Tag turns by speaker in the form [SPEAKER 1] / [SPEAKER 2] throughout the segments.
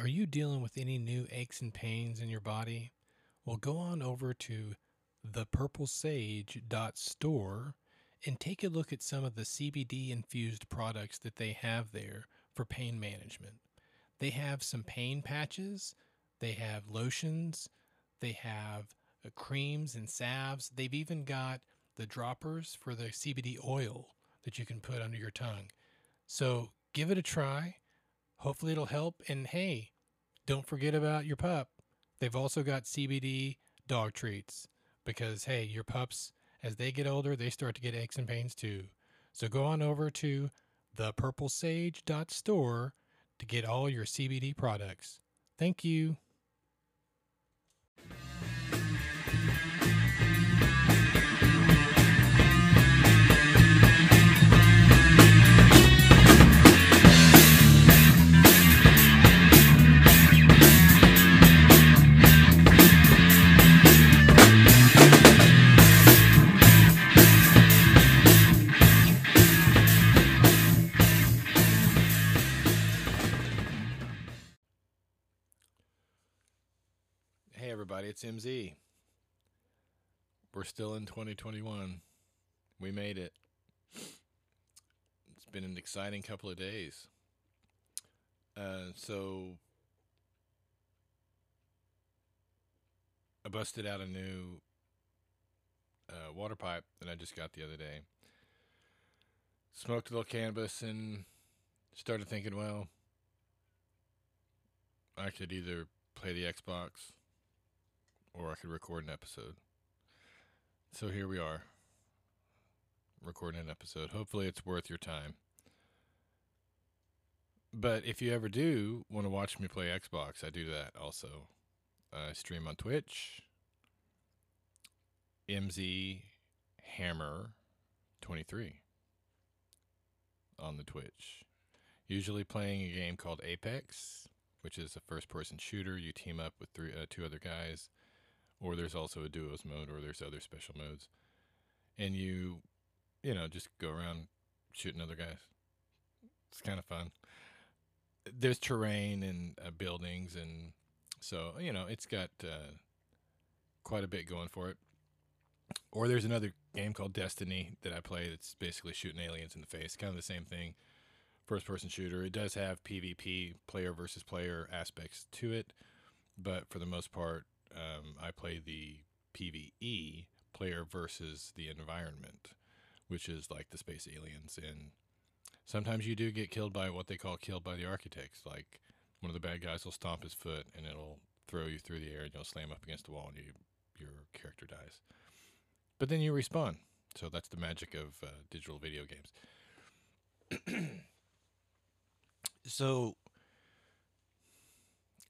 [SPEAKER 1] are you dealing with any new aches and pains in your body? Well, go on over to thepurplesage.store and take a look at some of the CBD infused products that they have there for pain management. They have some pain patches, they have lotions, they have uh, creams and salves. They've even got the droppers for the CBD oil that you can put under your tongue. So give it a try. Hopefully, it'll help. And hey, don't forget about your pup. They've also got CBD dog treats because, hey, your pups, as they get older, they start to get aches and pains too. So go on over to thepurplesage.store to get all your CBD products. Thank you. It's MZ. We're still in 2021. We made it. It's been an exciting couple of days. Uh, so, I busted out a new uh, water pipe that I just got the other day. Smoked a little cannabis and started thinking, well, I could either play the Xbox or I could record an episode. So here we are, recording an episode. Hopefully, it's worth your time. But if you ever do want to watch me play Xbox, I do that also. I stream on Twitch, MZ Hammer 23 on the Twitch. Usually playing a game called Apex, which is a first person shooter. You team up with three, uh, two other guys or there's also a duos mode or there's other special modes. And you you know just go around shooting other guys. It's kind of fun. There's terrain and uh, buildings and so you know it's got uh, quite a bit going for it. Or there's another game called destiny that i play that's basically shooting aliens in the face kind of the same thing. First person shooter. It does have pvp player versus player aspects to it but for the most part um, I play the PVE player versus the environment, which is like the space aliens. And sometimes you do get killed by what they call killed by the architects. Like one of the bad guys will stomp his foot and it'll throw you through the air and you'll slam up against the wall and you, your character dies. But then you respawn. So that's the magic of uh, digital video games. so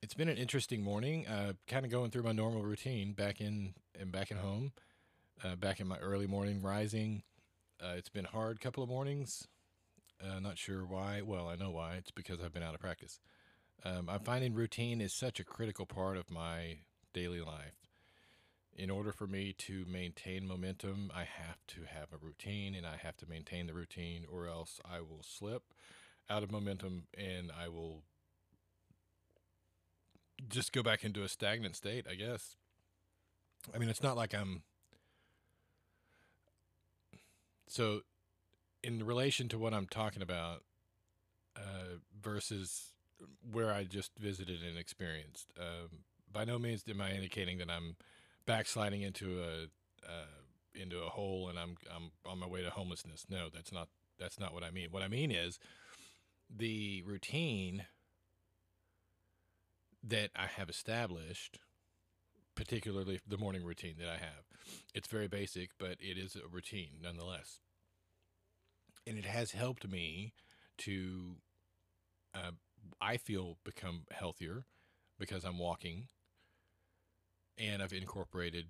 [SPEAKER 1] it's been an interesting morning. Uh, kind of going through my normal routine back in and back at home, uh, back in my early morning rising. Uh, it's been hard couple of mornings. Uh, not sure why. Well, I know why. It's because I've been out of practice. Um, I'm finding routine is such a critical part of my daily life. In order for me to maintain momentum, I have to have a routine and I have to maintain the routine, or else I will slip out of momentum and I will just go back into a stagnant state, I guess. I mean, it's not like I'm. So, in relation to what I'm talking about, uh, versus where I just visited and experienced, um, by no means am I indicating that I'm backsliding into a uh, into a hole and I'm I'm on my way to homelessness. No, that's not that's not what I mean. What I mean is the routine that I have established, particularly the morning routine that I have. It's very basic, but it is a routine nonetheless. And it has helped me to, uh, I feel, become healthier because I'm walking and I've incorporated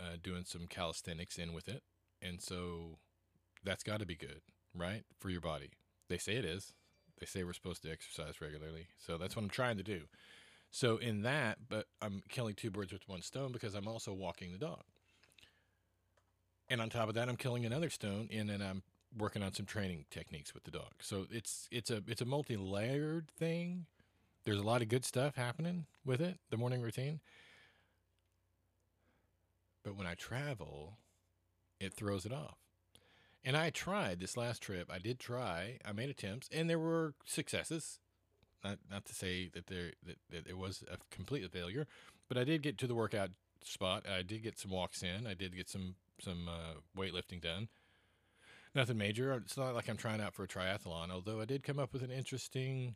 [SPEAKER 1] uh, doing some calisthenics in with it. And so that's got to be good, right? For your body. They say it is. They say we're supposed to exercise regularly. So that's what I'm trying to do. So in that, but I'm killing two birds with one stone because I'm also walking the dog. And on top of that, I'm killing another stone, and then I'm working on some training techniques with the dog. So it's it's a it's a multi-layered thing, there's a lot of good stuff happening with it, the morning routine. But when I travel, it throws it off. And I tried this last trip. I did try. I made attempts, and there were successes. Not not to say that there that, that it was a complete failure, but I did get to the workout spot. I did get some walks in. I did get some some uh, weightlifting done. Nothing major. It's not like I'm trying out for a triathlon. Although I did come up with an interesting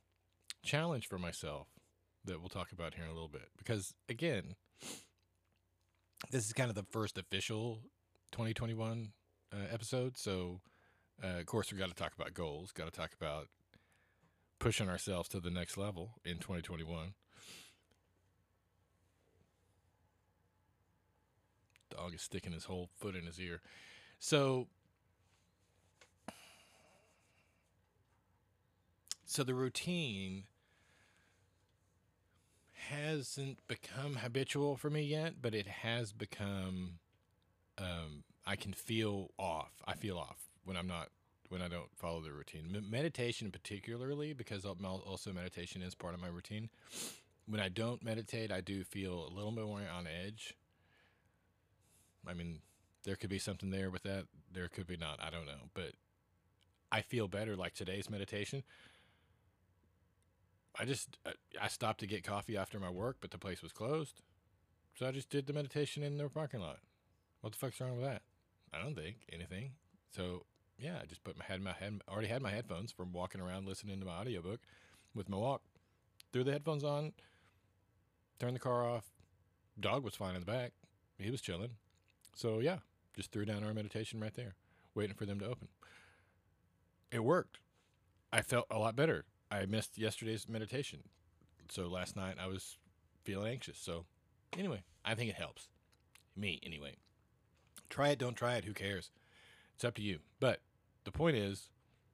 [SPEAKER 1] challenge for myself that we'll talk about here in a little bit. Because again, this is kind of the first official 2021 uh, episode. So, uh, of course, we got to talk about goals. Got to talk about pushing ourselves to the next level in 2021. Dog is sticking his whole foot in his ear. So, so the routine hasn't become habitual for me yet, but it has become. Um, I can feel off. I feel off when I'm not when I don't follow the routine. Meditation, particularly, because also meditation is part of my routine. When I don't meditate, I do feel a little bit more on edge. I mean, there could be something there with that. There could be not. I don't know, but I feel better. Like today's meditation, I just uh, I stopped to get coffee after my work, but the place was closed, so I just did the meditation in the parking lot. What the fuck's wrong with that? I don't think anything. So yeah, I just put my head my head already had my headphones from walking around listening to my audiobook with my walk. Threw the headphones on, turned the car off. Dog was fine in the back. He was chilling. So yeah, just threw down our meditation right there, waiting for them to open. It worked. I felt a lot better. I missed yesterday's meditation. So last night I was feeling anxious. So anyway, I think it helps. Me anyway. Try it, don't try it, who cares? It's up to you. But the point is,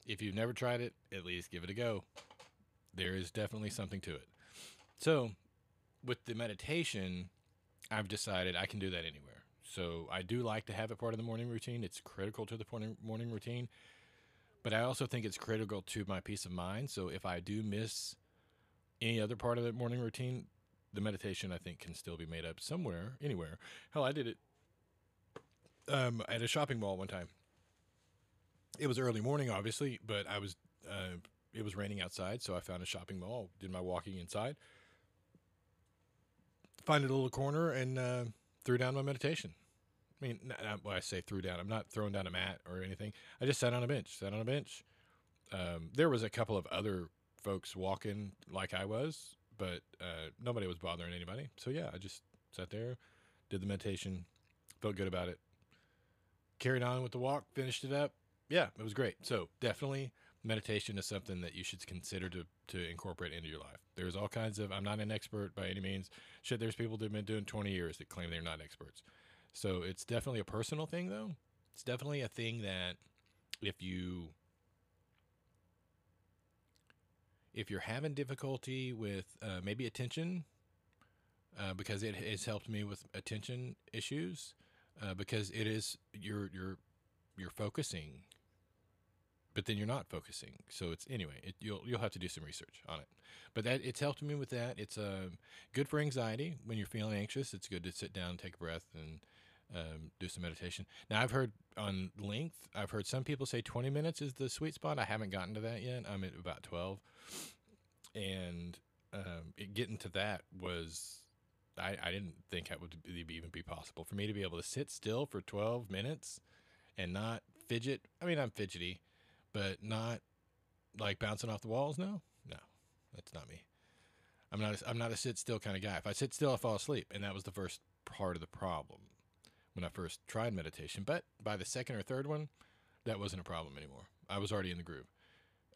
[SPEAKER 1] if you've never tried it, at least give it a go. There is definitely something to it. So, with the meditation, I've decided I can do that anywhere. So, I do like to have it part of the morning routine. It's critical to the morning routine. But I also think it's critical to my peace of mind. So, if I do miss any other part of the morning routine, the meditation I think can still be made up somewhere, anywhere. Hell, I did it um, at a shopping mall one time. It was early morning, obviously, but I was uh, it was raining outside, so I found a shopping mall. Did my walking inside, find a little corner, and uh, threw down my meditation. I mean, not, well, I say threw down. I'm not throwing down a mat or anything. I just sat on a bench. Sat on a bench. Um, there was a couple of other folks walking like I was, but uh, nobody was bothering anybody. So yeah, I just sat there, did the meditation, felt good about it, carried on with the walk, finished it up. Yeah, it was great. So definitely meditation is something that you should consider to, to incorporate into your life. There's all kinds of, I'm not an expert by any means. Shit, there's people that have been doing 20 years that claim they're not experts. So it's definitely a personal thing, though. It's definitely a thing that if you if you're having difficulty with uh, maybe attention, uh, because it has helped me with attention issues, uh, because it is you're you're you're focusing, but then you're not focusing. So it's anyway. It, you'll you'll have to do some research on it. But that it's helped me with that. It's uh, good for anxiety when you're feeling anxious. It's good to sit down, take a breath, and um, do some meditation. Now I've heard on length. I've heard some people say 20 minutes is the sweet spot. I haven't gotten to that yet. I'm at about 12, and um, it, getting to that was I, I didn't think that would even be possible for me to be able to sit still for 12 minutes and not fidget. I mean, I'm fidgety, but not like bouncing off the walls. No, no, that's not me. I'm not. A, I'm not a sit still kind of guy. If I sit still, I fall asleep, and that was the first part of the problem when I first tried meditation. But by the second or third one, that wasn't a problem anymore. I was already in the groove.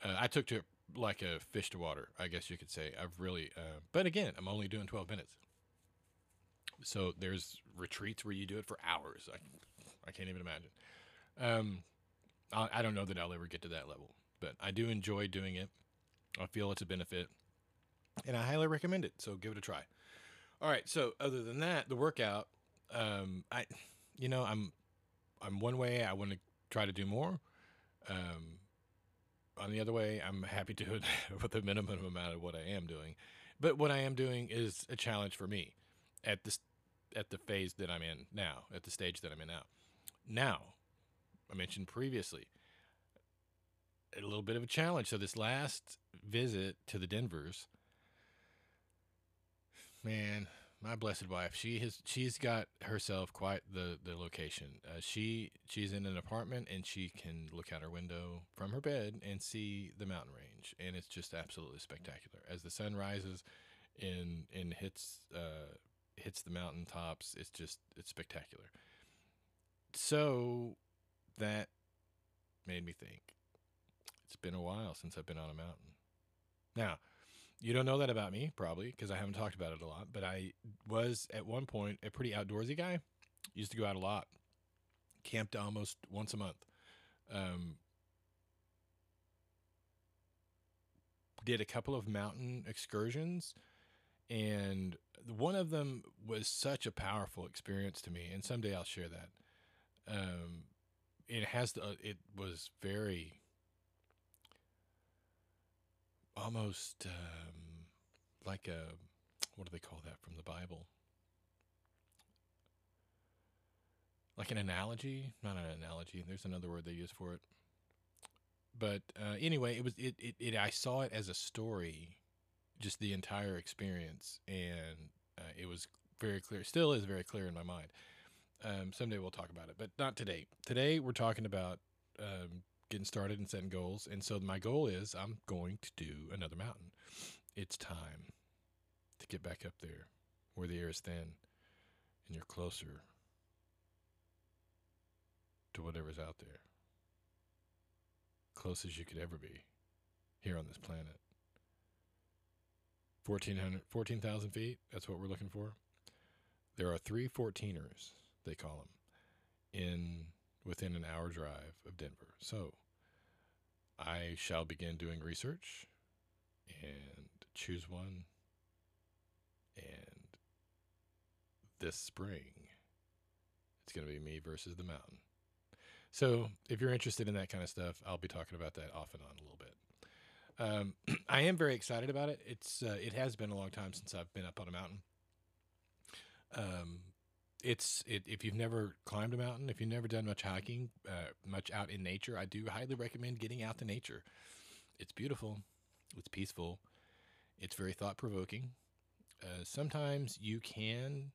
[SPEAKER 1] Uh, I took to it like a fish to water, I guess you could say. I've really, uh, but again, I'm only doing 12 minutes. So there's retreats where you do it for hours. I, I can't even imagine. Um, I, I don't know that I'll ever get to that level, but I do enjoy doing it. I feel it's a benefit, and I highly recommend it. So give it a try. All right. So other than that, the workout, um, I, you know, I'm, I'm one way. I want to try to do more. Um, on the other way, I'm happy to with the minimum amount of what I am doing. But what I am doing is a challenge for me at this at the phase that I'm in now, at the stage that I'm in now. Now, I mentioned previously a little bit of a challenge. So this last visit to the Denvers, man, my blessed wife, she has she's got herself quite the the location. Uh, she she's in an apartment and she can look out her window from her bed and see the mountain range, and it's just absolutely spectacular. As the sun rises and and hits uh, hits the mountain tops, it's just it's spectacular. So that made me think. It's been a while since I've been on a mountain. Now, you don't know that about me, probably, because I haven't talked about it a lot, but I was at one point a pretty outdoorsy guy. Used to go out a lot, camped almost once a month. Um, did a couple of mountain excursions, and one of them was such a powerful experience to me. And someday I'll share that. Um, it has the, it was very almost um, like a what do they call that from the Bible? Like an analogy, not an analogy. There's another word they use for it. But uh, anyway, it was it, it, it. I saw it as a story, just the entire experience, and uh, it was very clear. Still is very clear in my mind. Um, someday we'll talk about it, but not today. Today we're talking about um, getting started and setting goals. And so my goal is I'm going to do another mountain. It's time to get back up there where the air is thin and you're closer to whatever's out there. Close as you could ever be here on this planet. 14,000 14, feet, that's what we're looking for. There are three 14ers, they call them, in within an hour drive of Denver. So I shall begin doing research and choose one. And this spring, it's going to be me versus the mountain. So if you're interested in that kind of stuff, I'll be talking about that off and on a little bit. Um, I am very excited about it. It's uh, it has been a long time since I've been up on a mountain. Um, it's it, if you've never climbed a mountain, if you've never done much hiking, uh, much out in nature, I do highly recommend getting out to nature. It's beautiful, it's peaceful, it's very thought provoking. Uh, sometimes you can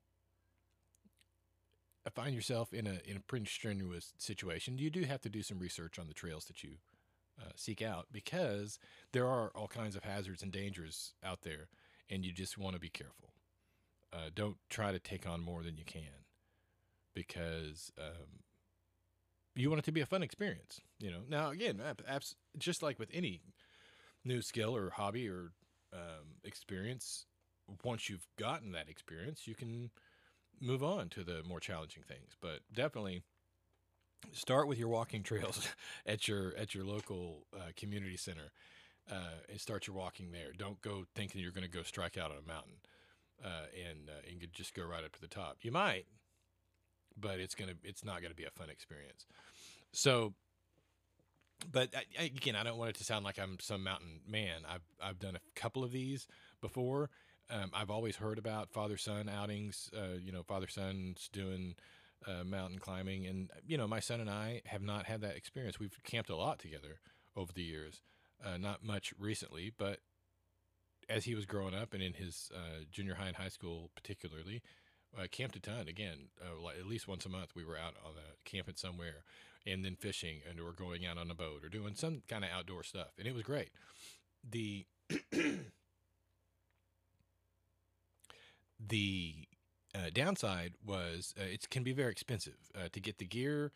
[SPEAKER 1] find yourself in a in a pretty strenuous situation. You do have to do some research on the trails that you uh, seek out because there are all kinds of hazards and dangers out there, and you just want to be careful. Uh, don't try to take on more than you can because um, you want it to be a fun experience. You know. Now again, apps, just like with any new skill or hobby or um, experience, once you've gotten that experience, you can move on to the more challenging things. But definitely start with your walking trails at your at your local uh, community center uh, and start your walking there. Don't go thinking you're going to go strike out on a mountain uh, and uh, and just go right up to the top. You might, but it's gonna it's not gonna be a fun experience. So, but I, again, I don't want it to sound like I'm some mountain man. I've I've done a couple of these before. Um, I've always heard about father son outings. Uh, you know, father son's doing. Uh, mountain climbing, and you know, my son and I have not had that experience. We've camped a lot together over the years, uh, not much recently, but as he was growing up and in his uh, junior high and high school, particularly, uh, camped a ton. Again, uh, like at least once a month, we were out on a camping somewhere, and then fishing, and or going out on a boat or doing some kind of outdoor stuff, and it was great. The the uh, downside was uh, it can be very expensive uh, to get the gear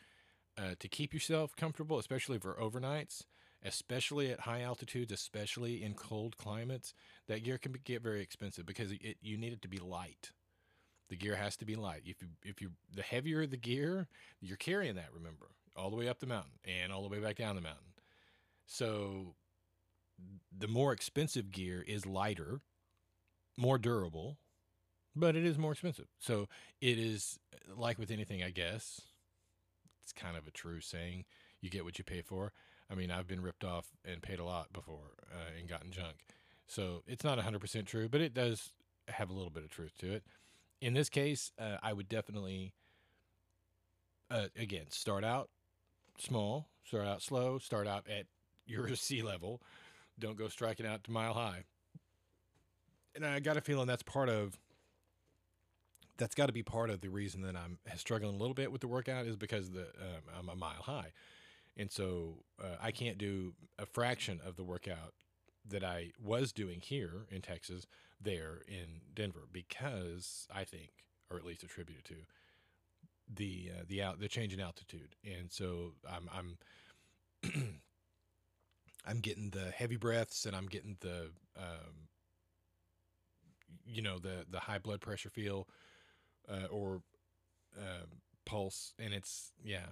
[SPEAKER 1] uh, to keep yourself comfortable, especially for overnights especially at high altitudes, especially in cold climates, that gear can be, get very expensive because it, you need it to be light. The gear has to be light. If you if you the heavier the gear, you're carrying that. Remember, all the way up the mountain and all the way back down the mountain. So, the more expensive gear is lighter, more durable, but it is more expensive. So it is like with anything, I guess. It's kind of a true saying. You get what you pay for. I mean, I've been ripped off and paid a lot before uh, and gotten junk. So it's not 100% true, but it does have a little bit of truth to it. In this case, uh, I would definitely, uh, again, start out small, start out slow, start out at your sea level. Don't go striking out to mile high. And I got a feeling that's part of that's got to be part of the reason that I'm struggling a little bit with the workout is because the um, I'm a mile high, and so uh, I can't do a fraction of the workout that I was doing here in Texas there in Denver because I think, or at least attributed to the uh, the out the change in altitude, and so I'm I'm I'm getting the heavy breaths and I'm getting the um, you know the the high blood pressure feel uh, or uh, pulse, and it's yeah.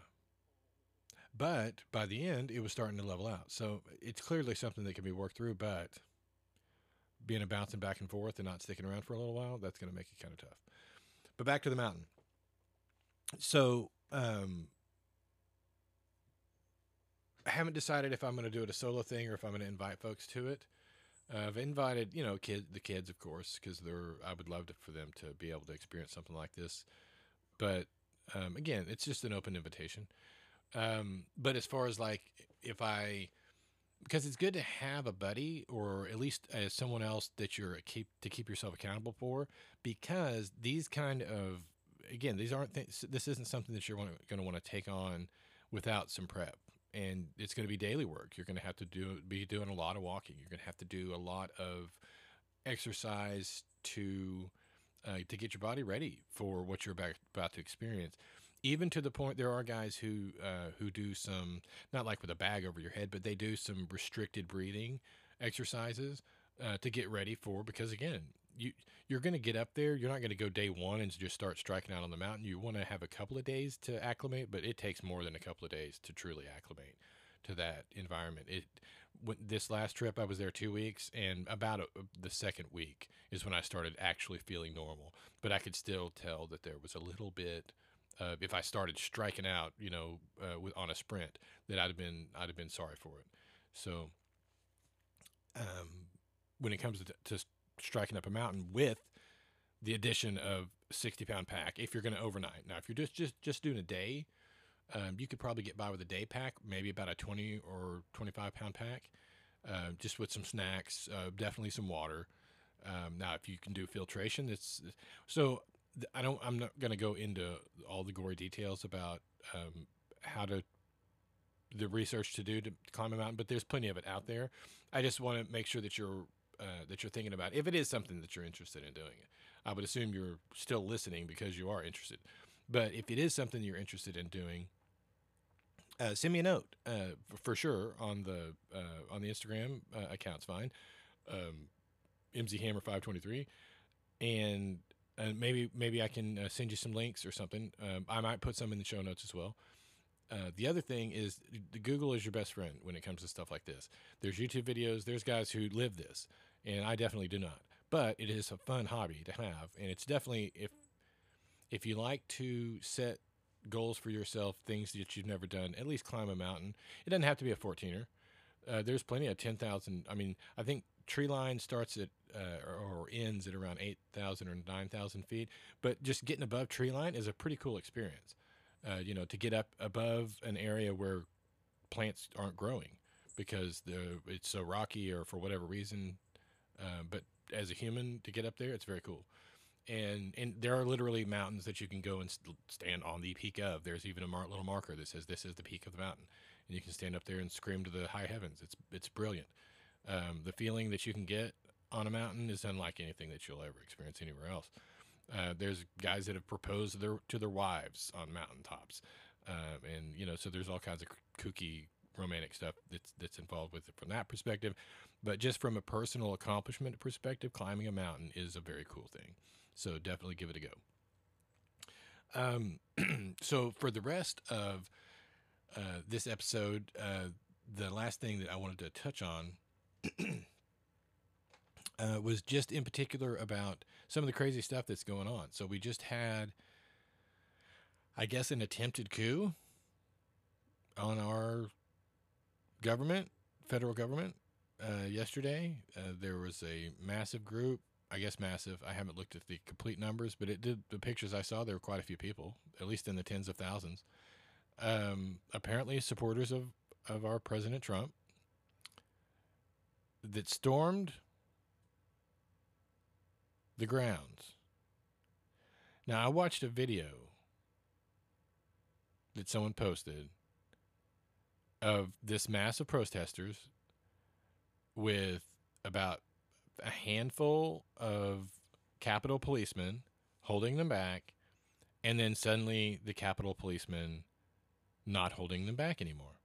[SPEAKER 1] But by the end, it was starting to level out. So it's clearly something that can be worked through. But being a bouncing back and forth and not sticking around for a little while, that's going to make it kind of tough. But back to the mountain. So um, I haven't decided if I'm going to do it a solo thing or if I'm going to invite folks to it. Uh, I've invited, you know, kid the kids, of course, because they're. I would love to, for them to be able to experience something like this. But um, again, it's just an open invitation. Um, but as far as like, if I, because it's good to have a buddy or at least as someone else that you're keep to keep yourself accountable for, because these kind of, again, these aren't things. This isn't something that you're going to want to take on without some prep and it's going to be daily work. You're going to have to do be doing a lot of walking. You're going to have to do a lot of exercise to uh, to get your body ready for what you're about, about to experience. Even to the point, there are guys who uh, who do some not like with a bag over your head, but they do some restricted breathing exercises uh, to get ready for. Because again, you you're going to get up there. You're not going to go day one and just start striking out on the mountain. You want to have a couple of days to acclimate, but it takes more than a couple of days to truly acclimate to that environment. It when, this last trip I was there two weeks, and about a, the second week is when I started actually feeling normal. But I could still tell that there was a little bit. Uh, if I started striking out, you know, uh, with, on a sprint, that I'd have been I'd have been sorry for it. So, um, when it comes to, to striking up a mountain with the addition of 60 pound pack if you're going to overnight. Now, if you're just just just doing a day, um, you could probably get by with a day pack, maybe about a 20 or 25 pound pack, uh, just with some snacks, uh, definitely some water. Um, now, if you can do filtration, it's so. I don't. I'm not going to go into all the gory details about um, how to the research to do to climb a mountain, but there's plenty of it out there. I just want to make sure that you're uh, that you're thinking about, if it is something that you're interested in doing. I would assume you're still listening because you are interested. But if it is something you're interested in doing, uh, send me a note uh, for, for, sure on the uh, on the Instagram uh, account's fine, um, MZ Hammer five twenty three, and maybe maybe I can uh, send you some links or something. Um, I might put some in the show notes as well. Uh, the other thing is Google is your best friend when it comes to stuff like this. There's YouTube videos. There's guys who live this, and I definitely do not. But it is a fun hobby to have, and it's definitely if if you like to set goals for yourself, things that you've never done, at least climb a mountain. It doesn't have to be a 14er. Uh, there's plenty of 10,000. I mean, I think tree line starts at uh, or, ends at around 8,000 or 9,000 feet, but just getting above tree line is a pretty cool experience uh, you know, to get up above an area where plants aren't growing because the it's so rocky or for whatever reason. Uh, but as a human, to get up there, it's very cool. And and there are literally mountains that you can go and stand on the peak of. There's even a mar- little marker that says this is the peak of the mountain, and you can stand up there and scream to the high heavens. It's it's brilliant. Um, the feeling that you can get on a mountain is unlike anything that you'll ever experience anywhere else. Uh, there's guys that have proposed their, to their wives on mountaintops, uh, and you know, so there's all kinds of kooky romantic stuff that's that's involved with it from that perspective. But just from a personal accomplishment perspective, climbing a mountain is a very cool thing. So definitely give it a go. Um, so for the rest of uh, this episode, uh, the last thing that I wanted to touch on uh, was just in particular about some of the crazy stuff that's going on. So we just had, I guess, an attempted coup on our government, federal government. uh, yesterday. Uh, there was a massive group. I guess massive. I haven't looked at the complete numbers, but it did. The pictures I saw, there were quite a few people, at least in the tens of thousands. Um, apparently, supporters of of our President Trump that stormed the grounds. Now, I watched a video that someone posted of this mass of protesters with about a handful of Capitol policemen holding them back, and then suddenly the Capitol policemen not holding them back anymore.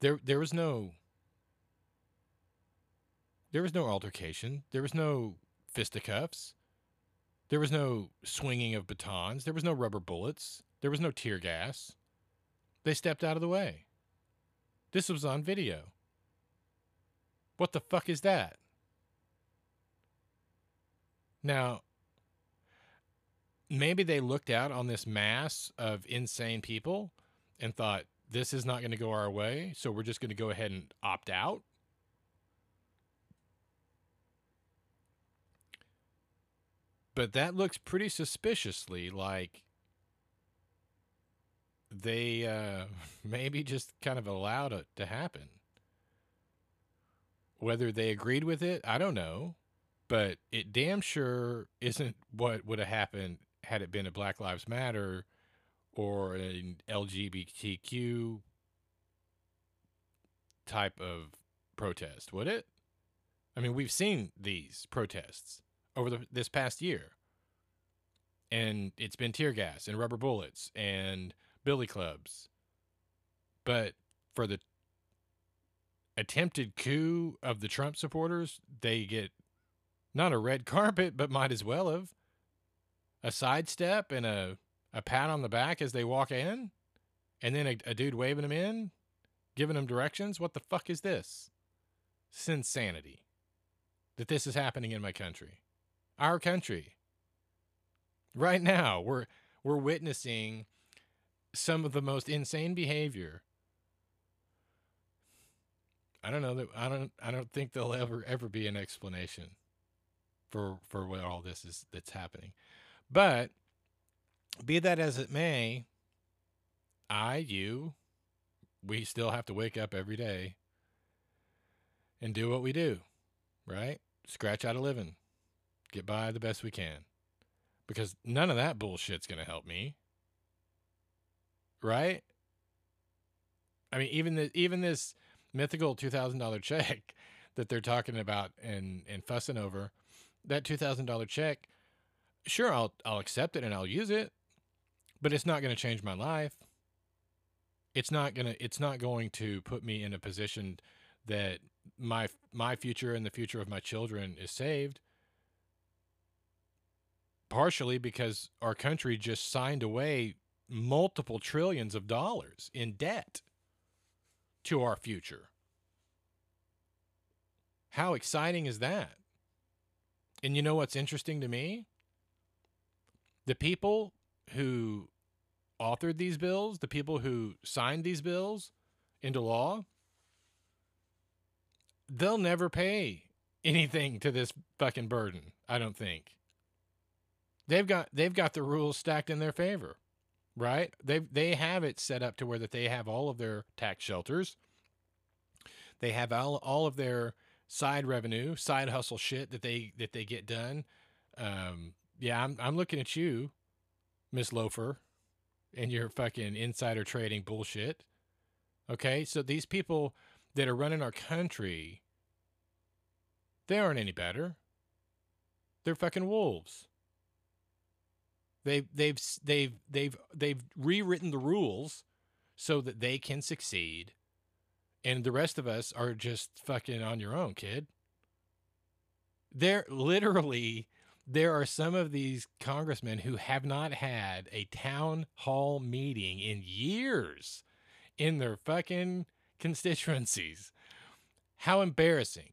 [SPEAKER 1] There, there was no, there was no altercation. There was no fisticuffs. There was no swinging of batons. There was no rubber bullets. There was no tear gas. They stepped out of the way. This was on video. What the fuck is that? Now, maybe they looked out on this mass of insane people and thought, this is not going to go our way, so we're just going to go ahead and opt out. But that looks pretty suspiciously like they uh, maybe just kind of allowed it to happen. Whether they agreed with it, I don't know. But it damn sure isn't what would have happened had it been a Black Lives Matter or an LGBTQ type of protest, would it? I mean, we've seen these protests over the, this past year. And it's been tear gas and rubber bullets and billy clubs. But for the attempted coup of the Trump supporters, they get not a red carpet, but might as well have a sidestep and a, a pat on the back as they walk in, and then a, a dude waving them in, giving them directions. What the fuck is this? It's insanity that this is happening in my country our country. Right now, we're we're witnessing some of the most insane behavior. I don't know that I don't I don't think there'll ever ever be an explanation for for what all this is that's happening. But be that as it may, I, you, we still have to wake up every day and do what we do, right? Scratch out a living get by the best we can because none of that bullshit's going to help me. Right? I mean, even the, even this mythical two thousand dollar check that they're talking about and and fussing over, that two thousand dollar check, sure I'll I'll accept it and I'll use it, but it's not going to change my life. It's not gonna it's not going to put me in a position that my my future and the future of my children is saved partially because our country just signed away multiple trillions of dollars in debt to our future. How exciting is that? And you know what's interesting to me? The people who authored these bills, the people who signed these bills into law, they'll never pay anything to this fucking burden, I don't think. They've got they've got the rules stacked in their favor, right? They they have it set up to where that they have all of their tax shelters. They have all, all of their side revenue, side hustle shit that they that they get done. Um, yeah, I'm I'm looking at you, Miss Loeffler, and your fucking insider trading bullshit. Okay, so these people that are running our country, they aren't any better. They're fucking wolves. They've they've they've they've they've rewritten the rules so that they can succeed, and the rest of us are just fucking on your own, kid. There literally there are some of these congressmen who have not had a town hall meeting in years in their fucking constituencies. How embarrassing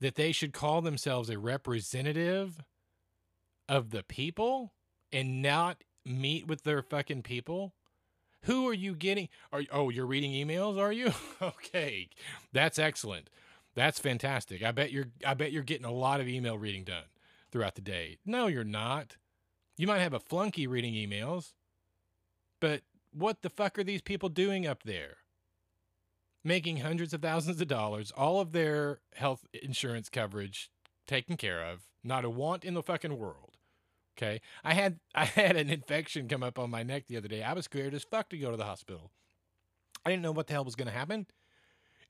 [SPEAKER 1] that they should call themselves a representative of the people and not meet with their fucking people? Who are you getting? Are oh, you're reading emails, are you? okay. That's excellent. That's fantastic. I bet you're I bet you're getting a lot of email reading done throughout the day. No, you're not. You might have a flunky reading emails, but what the fuck are these people doing up there? Making hundreds of thousands of dollars, all of their health insurance coverage taken care of, not a want in the fucking world. Okay. I had I had an infection come up on my neck the other day. I was scared as fuck to go to the hospital. I didn't know what the hell was going to happen.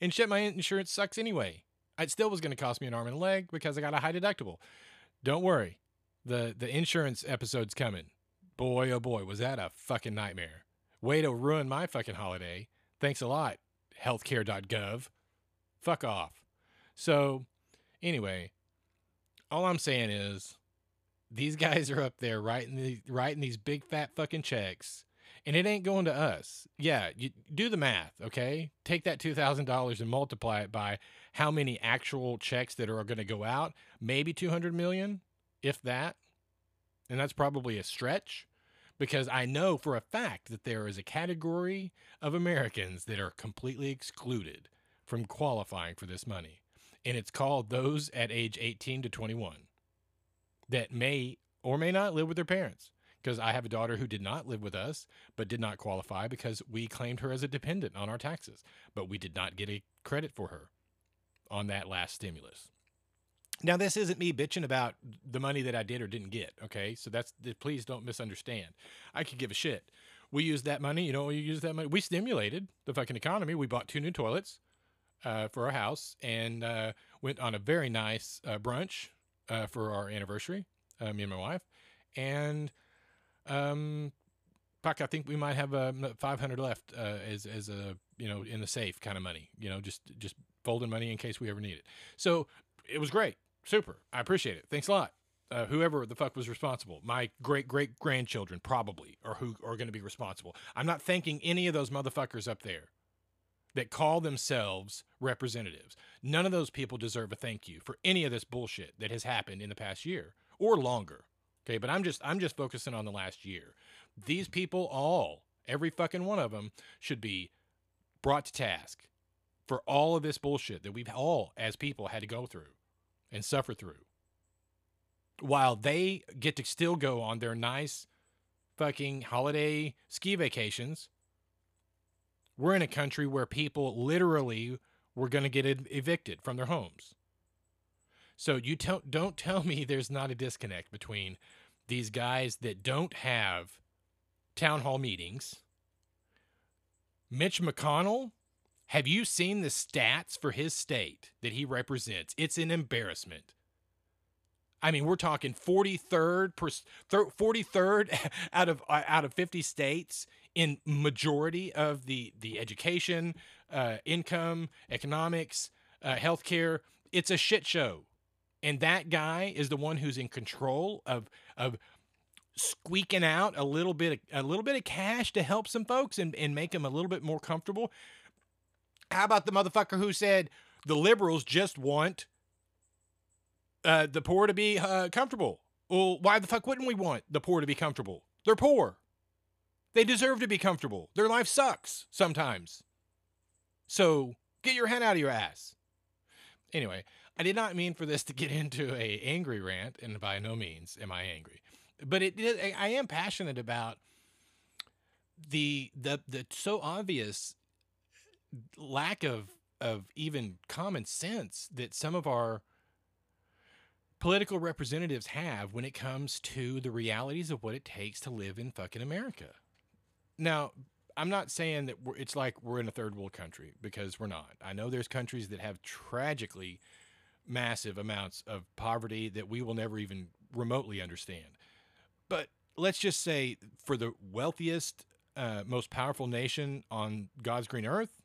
[SPEAKER 1] And shit, my insurance sucks anyway. It still was going to cost me an arm and a leg because I got a high deductible. Don't worry. The the insurance episode's coming. Boy, oh boy, was that a fucking nightmare. Way to ruin my fucking holiday. Thanks a lot, healthcare.gov. Fuck off. So, anyway, all I'm saying is these guys are up there writing the, writing these big fat fucking checks and it ain't going to us. Yeah, you do the math, okay? Take that $2,000 and multiply it by how many actual checks that are going to go out, maybe 200 million, if that. And that's probably a stretch because I know for a fact that there is a category of Americans that are completely excluded from qualifying for this money. And it's called those at age 18 to 21 that may or may not live with their parents because I have a daughter who did not live with us, but did not qualify because we claimed her as a dependent on our taxes, but we did not get a credit for her on that last stimulus. Now, this isn't me bitching about the money that I did or didn't get. Okay. So that's, please don't misunderstand. I could give a shit. We used that money. You know, we used that money. We stimulated the fucking economy. We bought two new toilets uh, for our house and uh, went on a very nice uh, brunch uh, for our anniversary, uh, me and my wife. And um, Puck, I think we might have a 500 left uh, as as a you know in the safe kind of money. You know, just just folding money in case we ever need it. So it was great, super. I appreciate it. Thanks a lot. Uh, whoever the fuck was responsible, my great great grandchildren probably, or who are going to be responsible. I'm not thanking any of those motherfuckers up there that call themselves representatives. None of those people deserve a thank you for any of this bullshit that has happened in the past year or longer. Okay, but I'm just I'm just focusing on the last year. These people all, every fucking one of them should be brought to task for all of this bullshit that we've all as people had to go through and suffer through. While they get to still go on their nice fucking holiday ski vacations, we're in a country where people literally were going to get evicted from their homes. So you t- don't tell me there's not a disconnect between these guys that don't have town hall meetings. Mitch McConnell, have you seen the stats for his state that he represents? It's an embarrassment. I mean, we're talking 43rd 43rd out of out of 50 states in majority of the the education, uh, income, economics, uh, healthcare. It's a shit show and that guy is the one who's in control of of squeaking out a little bit of, a little bit of cash to help some folks and, and make them a little bit more comfortable. How about the motherfucker who said the liberals just want uh, the poor to be uh, comfortable? Well, why the fuck wouldn't we want the poor to be comfortable? They're poor. They deserve to be comfortable. Their life sucks sometimes. So get your head out of your ass. Anyway, I did not mean for this to get into a angry rant, and by no means am I angry, but it, I am passionate about the the the so obvious lack of of even common sense that some of our political representatives have when it comes to the realities of what it takes to live in fucking America. Now, I'm not saying that it's like we're in a third world country because we're not. I know there's countries that have tragically massive amounts of poverty that we will never even remotely understand. But let's just say for the wealthiest, uh, most powerful nation on God's green earth,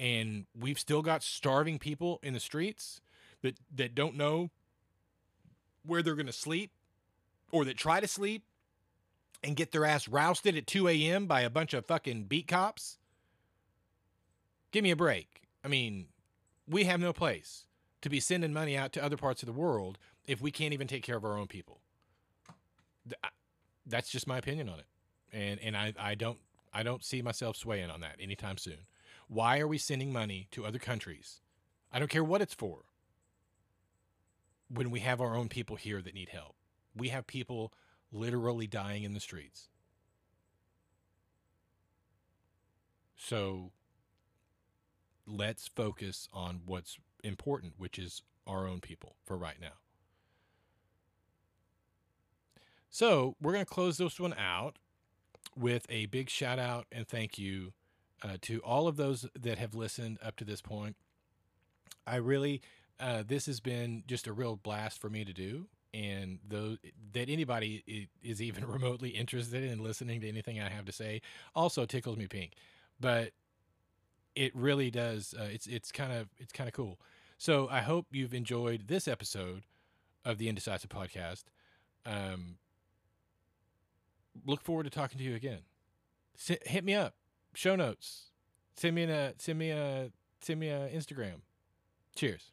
[SPEAKER 1] and we've still got starving people in the streets that, that don't know where they're going to sleep or that try to sleep and get their ass rousted at 2 a.m. by a bunch of fucking beat cops. Give me a break. I mean, we have no place to be sending money out to other parts of the world if we can't even take care of our own people. That's just my opinion on it. And and I, I don't I don't see myself swaying on that anytime soon. Why are we sending money to other countries? I don't care what it's for. When we have our own people here that need help, we have people literally dying in the streets. So let's focus on what's important, which is our own people for right now. So we're going to close this one out with a big shout out and thank you uh, to all of those that have listened up to this point. I really, uh, this has been just a real blast for me to do. And though that anybody is even remotely interested in listening to anything I have to say also tickles me pink. But it really does. Uh, it's it's kind of it's kind of cool. So I hope you've enjoyed this episode of the Indecisive Podcast. Um, look forward to talking to you again. S- hit me up. Show notes. Send me a send me a send me a Instagram. Cheers.